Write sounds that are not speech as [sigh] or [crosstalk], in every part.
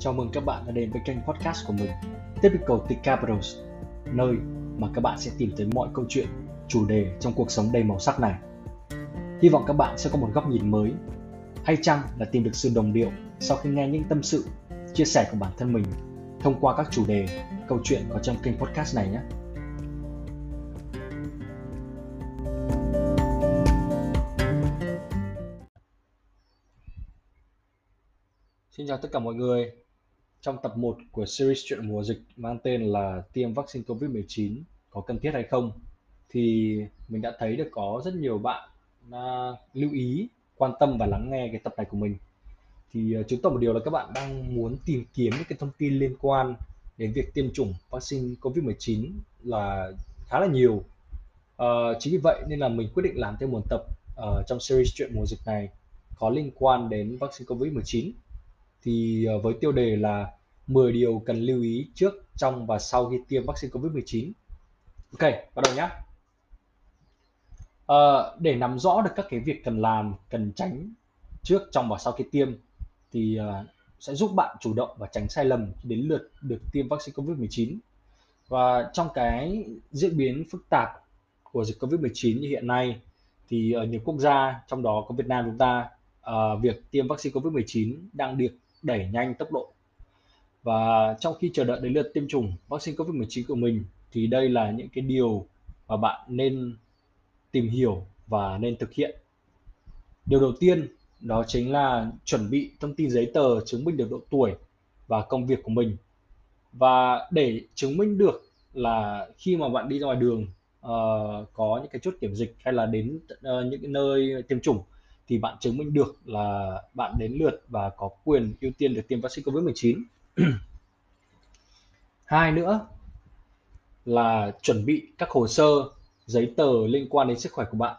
Chào mừng các bạn đã đến với kênh podcast của mình Typical T Capitals Nơi mà các bạn sẽ tìm thấy mọi câu chuyện, chủ đề trong cuộc sống đầy màu sắc này Hy vọng các bạn sẽ có một góc nhìn mới Hay chăng là tìm được sự đồng điệu sau khi nghe những tâm sự, chia sẻ của bản thân mình Thông qua các chủ đề, câu chuyện có trong kênh podcast này nhé Xin chào tất cả mọi người. Trong tập 1 của series chuyện mùa dịch mang tên là tiêm vaccine COVID-19 có cần thiết hay không thì mình đã thấy được có rất nhiều bạn uh, lưu ý, quan tâm và lắng nghe cái tập này của mình. Thì à, uh, chứng tỏ một điều là các bạn đang muốn tìm kiếm những cái thông tin liên quan đến việc tiêm chủng vaccine COVID-19 là khá là nhiều. Uh, chính vì vậy nên là mình quyết định làm thêm một tập uh, trong series chuyện mùa dịch này có liên quan đến vaccine COVID-19 thì ờ, với tiêu đề là 10 điều cần lưu ý trước, trong và sau khi tiêm vaccine COVID-19. Ok, bắt đầu nhé. À, ờ, để nắm rõ được các cái việc cần làm, cần tránh trước, trong và sau khi tiêm thì uh, sẽ giúp bạn chủ động và tránh sai lầm khi đến lượt được tiêm vaccine COVID-19. Và trong cái diễn biến phức tạp của dịch COVID-19 như hiện nay thì ở nhiều quốc gia, trong đó có Việt Nam chúng ta, uh, việc tiêm vaccine COVID-19 đang được đẩy nhanh tốc độ. Và trong khi chờ đợi đến lượt tiêm chủng vaccine COVID-19 của mình thì đây là những cái điều mà bạn nên tìm hiểu và nên thực hiện. Điều đầu tiên đó chính là chuẩn bị thông tin giấy tờ chứng minh được độ tuổi và công việc của mình. Và để chứng minh được là khi mà bạn đi ra ngoài đường uh, có những cái chốt kiểm dịch hay là đến uh, những cái nơi tiêm chủng thì bạn chứng minh được là bạn đến lượt và có quyền ưu tiên được tiêm vaccine COVID-19. [clears throat] Hai nữa là chuẩn bị các hồ sơ, giấy tờ liên quan đến sức khỏe của bạn.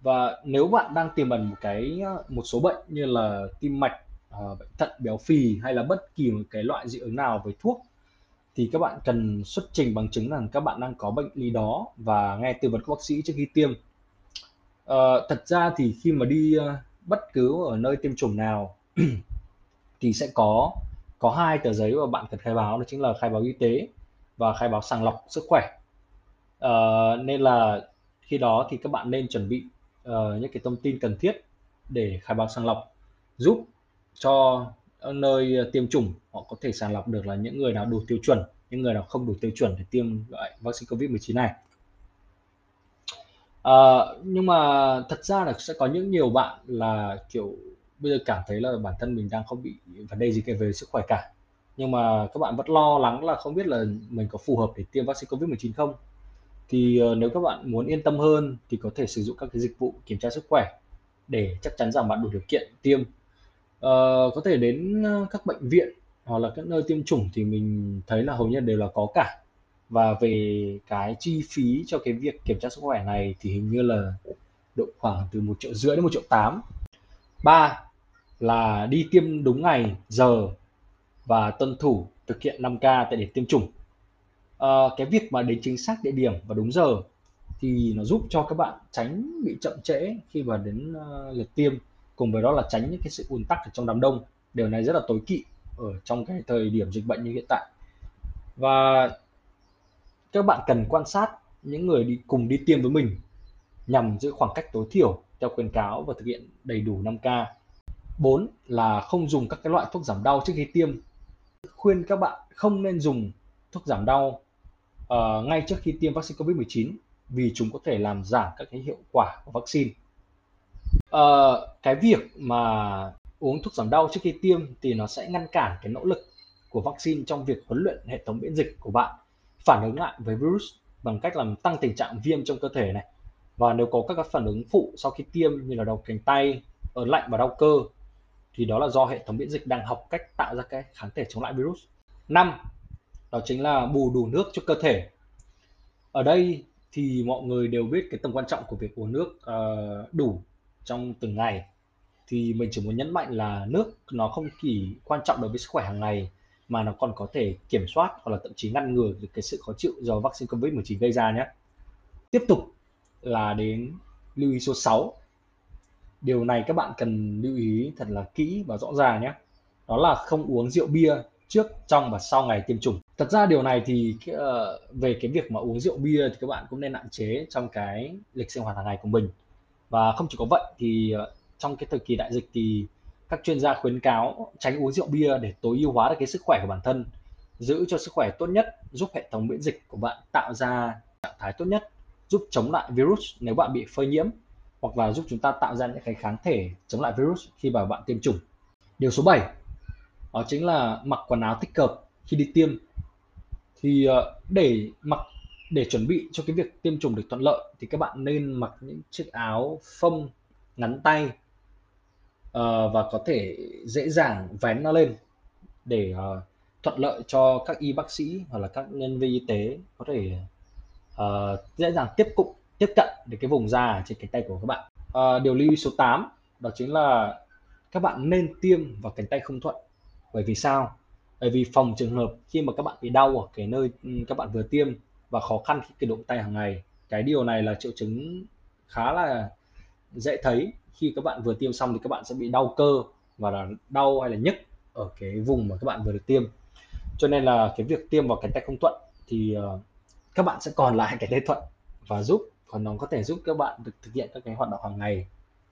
Và nếu bạn đang tiềm ẩn một cái một số bệnh như là tim mạch, à, bệnh thận, béo phì hay là bất kỳ một cái loại dị ứng nào với thuốc thì các bạn cần xuất trình bằng chứng rằng các bạn đang có bệnh lý đó và nghe tư vấn của bác sĩ trước khi tiêm Ờ, thật ra thì khi mà đi uh, bất cứ ở nơi tiêm chủng nào [clears throat] thì sẽ có có hai tờ giấy mà bạn cần khai báo đó chính là khai báo y tế và khai báo sàng lọc sức khỏe. Uh, nên là khi đó thì các bạn nên chuẩn bị uh, những cái thông tin cần thiết để khai báo sàng lọc giúp cho nơi tiêm chủng họ có thể sàng lọc được là những người nào đủ tiêu chuẩn, những người nào không đủ tiêu chuẩn để tiêm loại vaccine COVID-19 này. Ờ, nhưng mà thật ra là sẽ có những nhiều bạn là, kiểu, bây giờ cảm thấy là bản thân mình đang không bị vấn đề gì kể về sức khỏe cả. Nhưng mà các bạn vẫn lo lắng là không biết là mình có phù hợp để tiêm vaccine COVID-19 không? Thì, ờ, nếu các bạn muốn yên tâm hơn thì có thể sử dụng các cái dịch vụ kiểm tra sức khỏe để chắc chắn rằng bạn đủ điều kiện tiêm. Ờ, có thể đến, ờ, các bệnh viện hoặc là các nơi tiêm chủng thì mình thấy là hầu như đều là có cả và về cái chi phí cho cái việc kiểm tra sức khỏe này thì hình như là độ khoảng từ một triệu rưỡi đến một triệu tám. Ba là đi tiêm đúng ngày giờ và tuân thủ thực hiện 5K tại điểm tiêm chủng. À, cái việc mà đến chính xác địa điểm và đúng giờ thì nó giúp cho các bạn tránh bị chậm trễ khi mà đến uh, lượt tiêm cùng với đó là tránh những cái sự ùn tắc ở trong đám đông. Điều này rất là tối kỵ ở trong cái thời điểm dịch bệnh như hiện tại. Và các bạn cần quan sát những người đi cùng đi tiêm với mình nhằm giữ khoảng cách tối thiểu theo khuyến cáo và thực hiện đầy đủ 5K. 4 là không dùng các cái loại thuốc giảm đau trước khi tiêm. Khuyên các bạn không nên dùng thuốc giảm đau uh, ngay trước khi tiêm vaccine COVID-19 vì chúng có thể làm giảm các cái hiệu quả của vaccine. Uh, cái việc mà uống thuốc giảm đau trước khi tiêm thì nó sẽ ngăn cản cái nỗ lực của vaccine trong việc huấn luyện hệ thống miễn dịch của bạn phản ứng lại với virus bằng cách làm tăng tình trạng viêm trong cơ thể này và nếu có các phản ứng phụ sau khi tiêm như là đau cánh tay ở lạnh và đau cơ thì đó là do hệ thống miễn dịch đang học cách tạo ra cái kháng thể chống lại virus. Năm, đó chính là bù đủ nước cho cơ thể. Ở đây thì mọi người đều biết cái tầm quan trọng của việc uống nước uh, đủ trong từng ngày. Thì mình chỉ muốn nhấn mạnh là nước nó không chỉ quan trọng đối với sức khỏe hàng ngày mà nó còn có thể kiểm soát hoặc là thậm chí ngăn ngừa được cái sự khó chịu do vaccine COVID-19 gây ra nhé. Tiếp tục là đến lưu ý số 6. Điều này các bạn cần lưu ý thật là kỹ và rõ ràng nhé. đó là không uống rượu bia trước, trong và sau ngày tiêm chủng. Thật ra điều này thì ờ, về cái việc mà uống rượu bia thì các bạn cũng nên hạn chế trong cái lịch sinh hoạt hàng ngày của mình. Và không chỉ có vậy thì, ờ, trong cái thời kỳ đại dịch thì các chuyên gia khuyến cáo tránh uống rượu bia để tối ưu hóa được cái sức khỏe của bản thân, giữ cho sức khỏe tốt nhất, giúp hệ thống miễn dịch của bạn tạo ra trạng thái tốt nhất, giúp chống lại virus nếu bạn bị phơi nhiễm hoặc là giúp chúng ta tạo ra những cái kháng thể chống lại virus khi mà bạn tiêm chủng. Điều số 7 đó chính là mặc quần áo thích hợp khi đi tiêm. Thì ờ, để mặc để chuẩn bị cho cái việc tiêm chủng được thuận lợi thì các bạn nên mặc những chiếc áo phông ngắn tay Ờ, và có thể dễ dàng vén nó lên để uh, thuận lợi cho các y bác sĩ hoặc là các nhân viên y tế có thể uh, dễ dàng tiếp cận tiếp cận được cái vùng da ở trên cánh tay của các bạn. Uh, điều lưu ý số 8 đó chính là các bạn nên tiêm vào cánh tay không thuận. Bởi vì sao? Bởi vì phòng trường hợp khi mà các bạn bị đau ở cái nơi ừ, các bạn vừa tiêm và khó khăn khi cử động tay hàng ngày. Cái điều này là triệu chứng khá là dễ thấy khi các bạn vừa tiêm xong thì các bạn sẽ bị đau cơ và là đau hay là nhức ở cái vùng mà các bạn vừa được tiêm. Cho nên là cái việc tiêm vào cánh tay không thuận thì uh, các bạn sẽ còn lại cánh tay thuận và giúp còn nó có thể giúp các bạn được thực hiện các cái hoạt động hàng ngày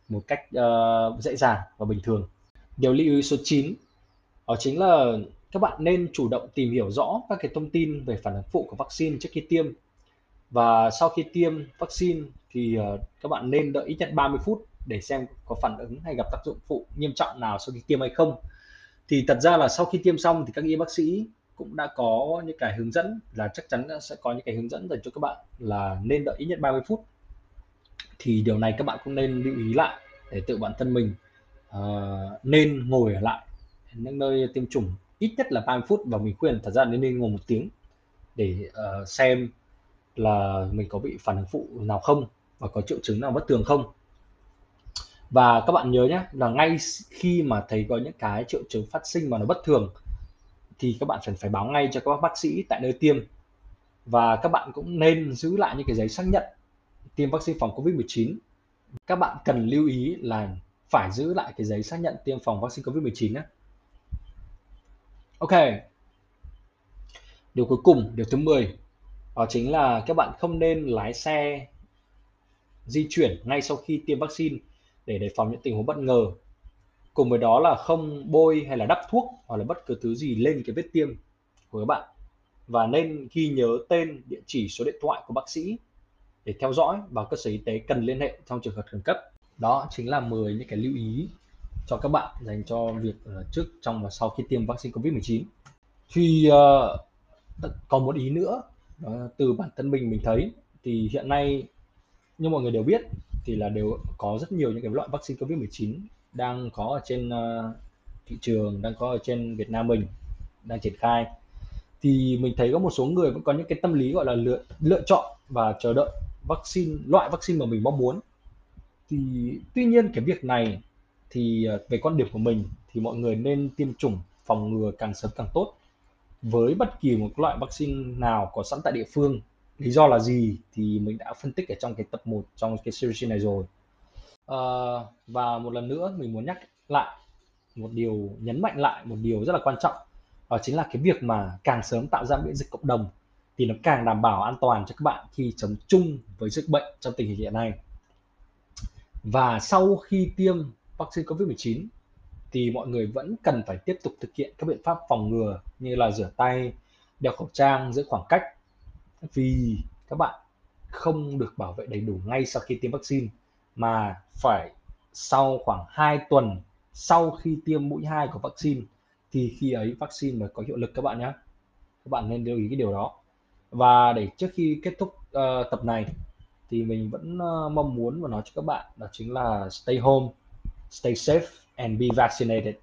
một cách uh, dễ dàng và bình thường. Điều lưu ý số 9 đó chính là các bạn nên chủ động tìm hiểu rõ các cái thông tin về phản ứng phụ của vaccine trước khi tiêm và sau khi tiêm vaccine thì uh, các bạn nên đợi ít nhất 30 phút để xem có phản ứng hay gặp tác dụng phụ nghiêm trọng nào sau khi tiêm hay không. Thì thật ra là sau khi tiêm xong thì các y bác sĩ cũng đã có những cái hướng dẫn là chắc chắn sẽ có những cái hướng dẫn dành cho các bạn là nên đợi ít nhất 30 phút. Thì điều này các bạn cũng nên lưu ý lại để tự bản thân mình uh, nên ngồi ở lại những nơi tiêm chủng ít nhất là 30 phút và mình khuyên thật ra nên nên ngồi một tiếng để uh, xem là mình có bị phản ứng phụ nào không và có triệu chứng nào bất thường không và các bạn nhớ nhé là ngay khi mà thấy có những cái triệu chứng phát sinh mà nó bất thường thì các bạn cần phải báo ngay cho các bác sĩ tại nơi tiêm và các bạn cũng nên giữ lại những cái giấy xác nhận tiêm vaccine phòng COVID-19 các bạn cần lưu ý là phải giữ lại cái giấy xác nhận tiêm phòng vaccine COVID-19 nhé. Ok. Điều cuối cùng, điều thứ 10 đó chính là các bạn không nên lái xe di chuyển ngay sau khi tiêm vaccine để đề phòng những tình huống bất ngờ. Cùng với đó là không bôi hay là đắp thuốc hoặc là bất cứ thứ gì lên cái vết tiêm của các bạn và nên ghi nhớ tên, địa chỉ, số điện thoại của bác sĩ để theo dõi và cơ sở y tế cần liên hệ trong trường hợp khẩn cấp. Đó chính là 10 những cái lưu ý cho các bạn dành cho việc ờ, trước, trong và sau khi tiêm vaccine COVID-19. Thì ờ, uh, còn một ý nữa uh, từ bản thân mình mình thấy thì hiện nay như mọi người đều biết thì là đều có rất nhiều những cái loại vaccine COVID-19 đang có ở trên uh, thị trường, đang có ở trên Việt Nam mình đang triển khai. Thì mình thấy có một số người vẫn có những cái tâm lý gọi là lựa lựa chọn và chờ đợi vaccine loại vaccine mà mình mong muốn. Thì tuy nhiên cái việc này thì ờ, về quan điểm của mình thì mọi người nên tiêm chủng phòng ngừa càng sớm càng tốt với bất kỳ một loại vaccine nào có sẵn tại địa phương lý do là gì thì mình đã phân tích ở trong cái tập 1 trong cái series này rồi. À, và một lần nữa mình muốn nhắc lại một điều nhấn mạnh lại một điều rất là quan trọng đó chính là cái việc mà càng sớm tạo ra miễn dịch cộng đồng thì nó càng đảm bảo an toàn cho các bạn khi chống chung với dịch bệnh trong tình hình hiện nay. Và sau khi tiêm vaccine COVID-19 thì mọi người vẫn cần phải tiếp tục thực hiện các biện pháp phòng ngừa như là rửa tay, đeo khẩu trang, giữ khoảng cách vì các bạn không được bảo vệ đầy đủ ngay sau khi tiêm vaccine mà phải sau khoảng 2 tuần sau khi tiêm mũi 2 của vaccine thì khi ấy vaccine mới có hiệu lực các bạn nhé. Các bạn nên lưu ý cái điều đó. Và để trước khi kết thúc uh, tập này thì mình vẫn uh, mong muốn và nói cho các bạn đó chính là stay home, stay safe and be vaccinated.